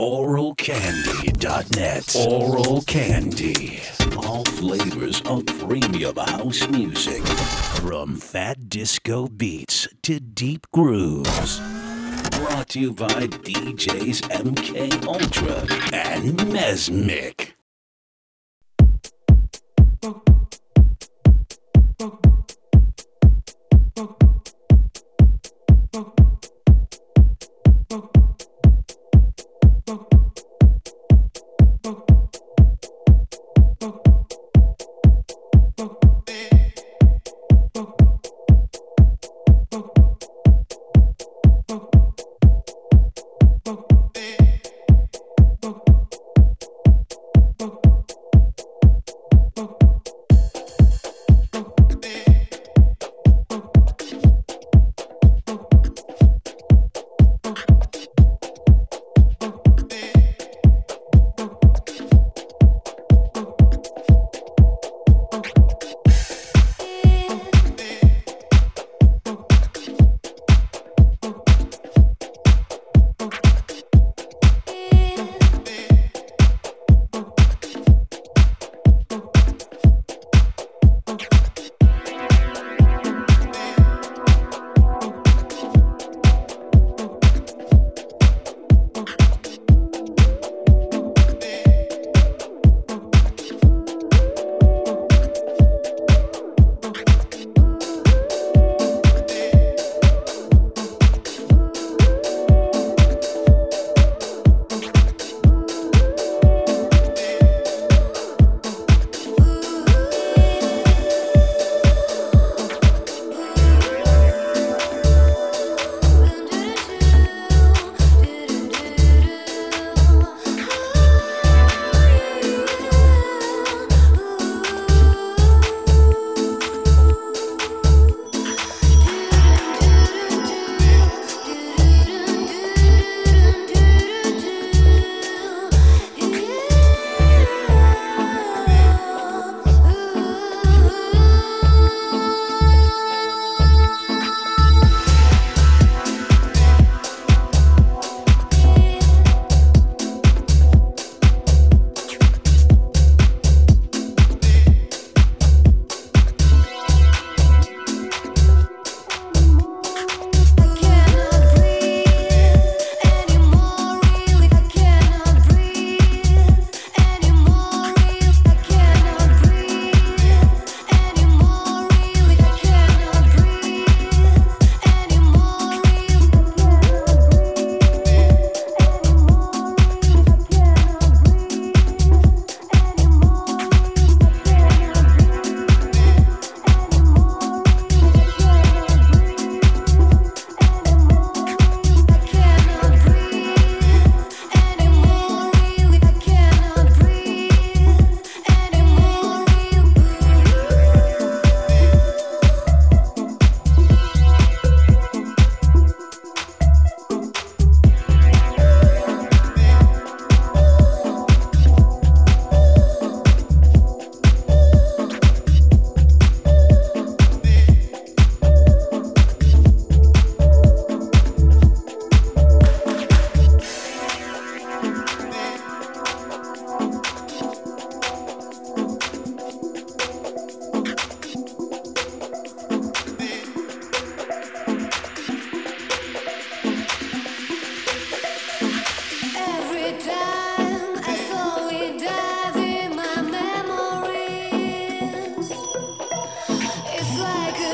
AuralCandy.net. Aural Candy. All flavors of premium house music. From fat disco beats to deep grooves. Brought to you by DJs MK Ultra and Mesmic. Oh. Oh. Oh.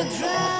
drive.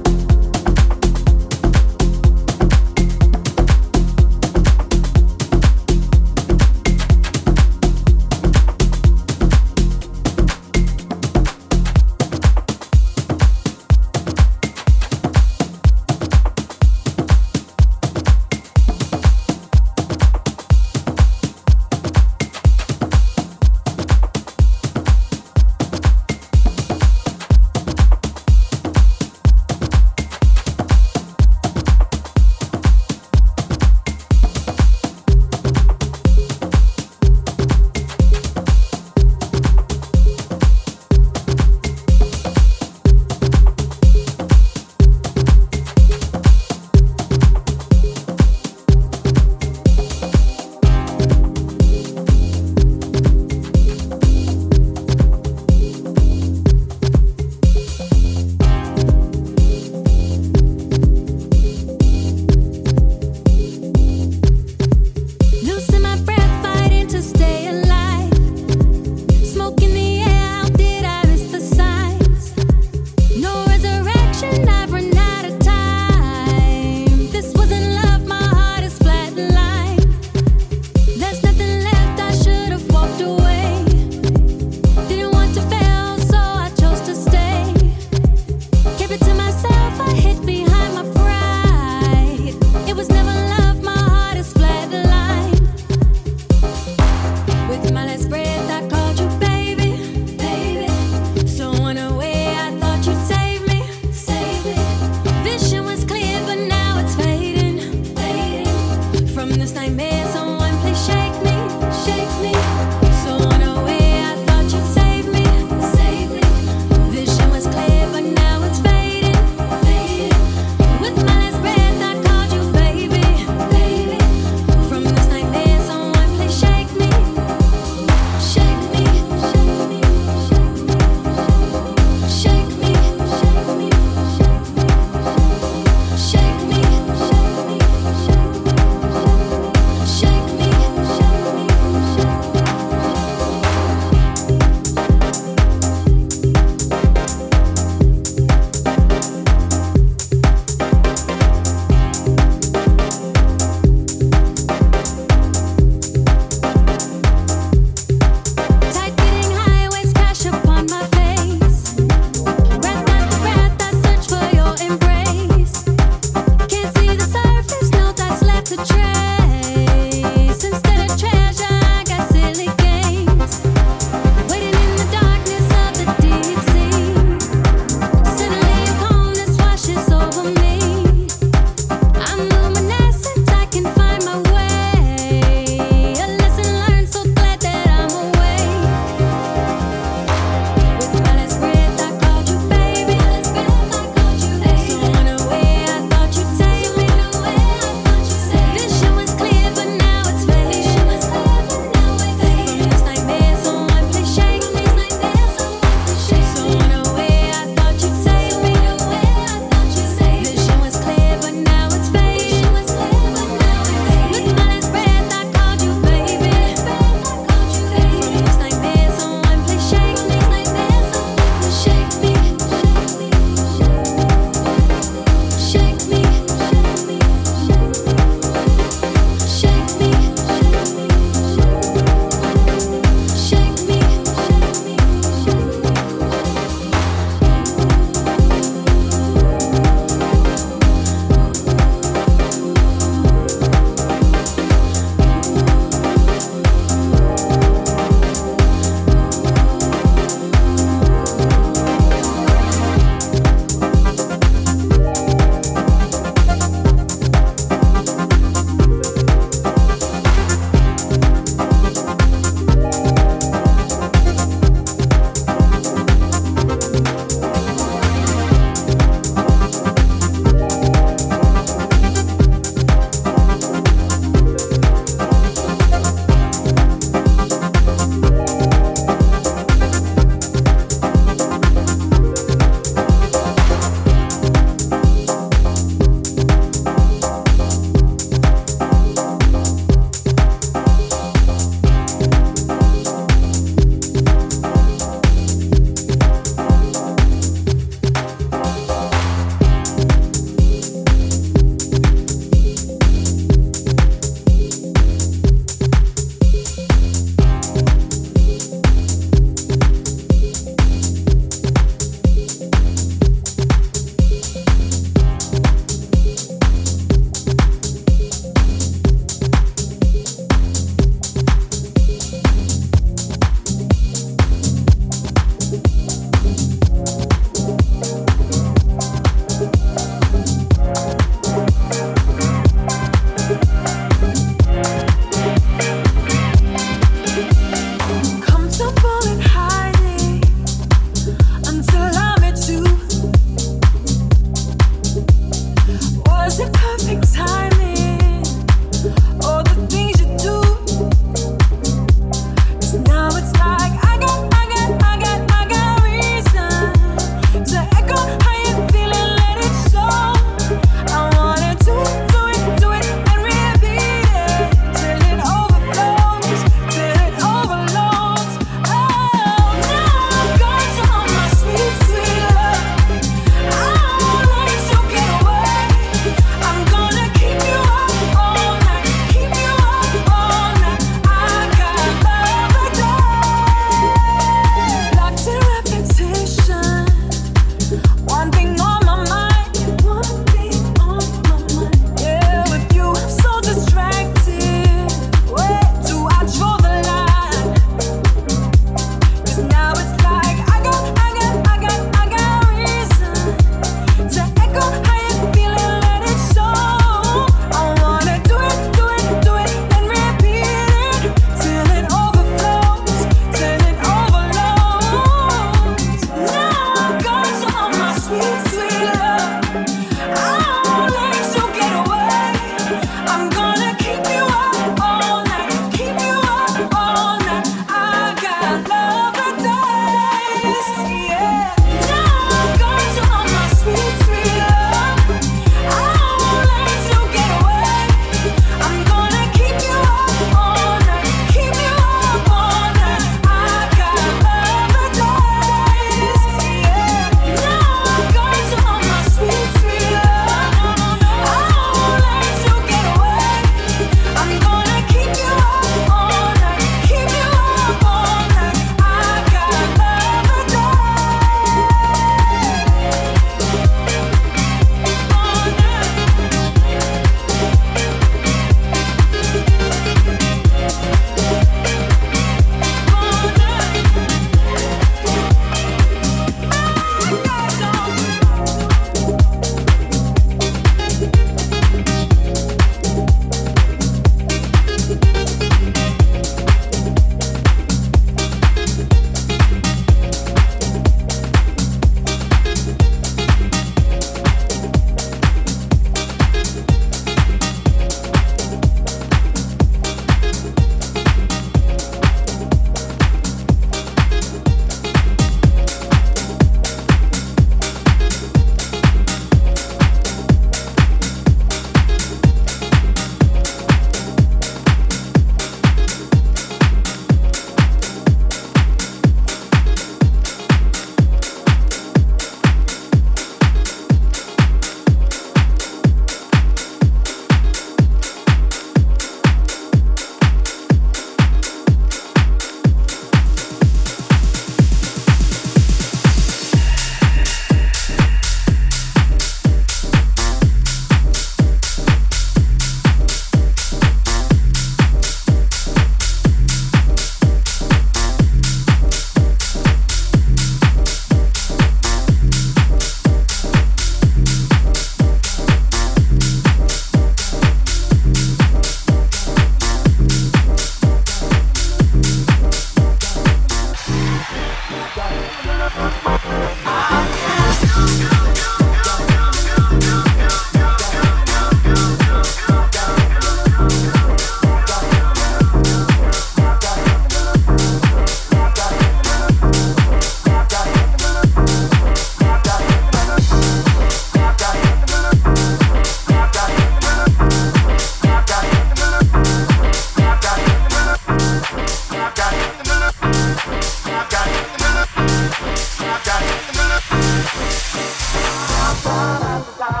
Bye.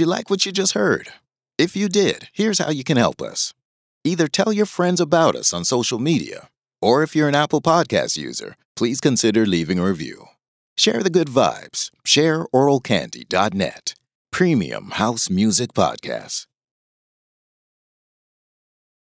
You like what you just heard? If you did, here's how you can help us. Either tell your friends about us on social media, or if you're an Apple Podcast user, please consider leaving a review. Share the good vibes. Share AuralCandy.net. Premium House Music Podcast.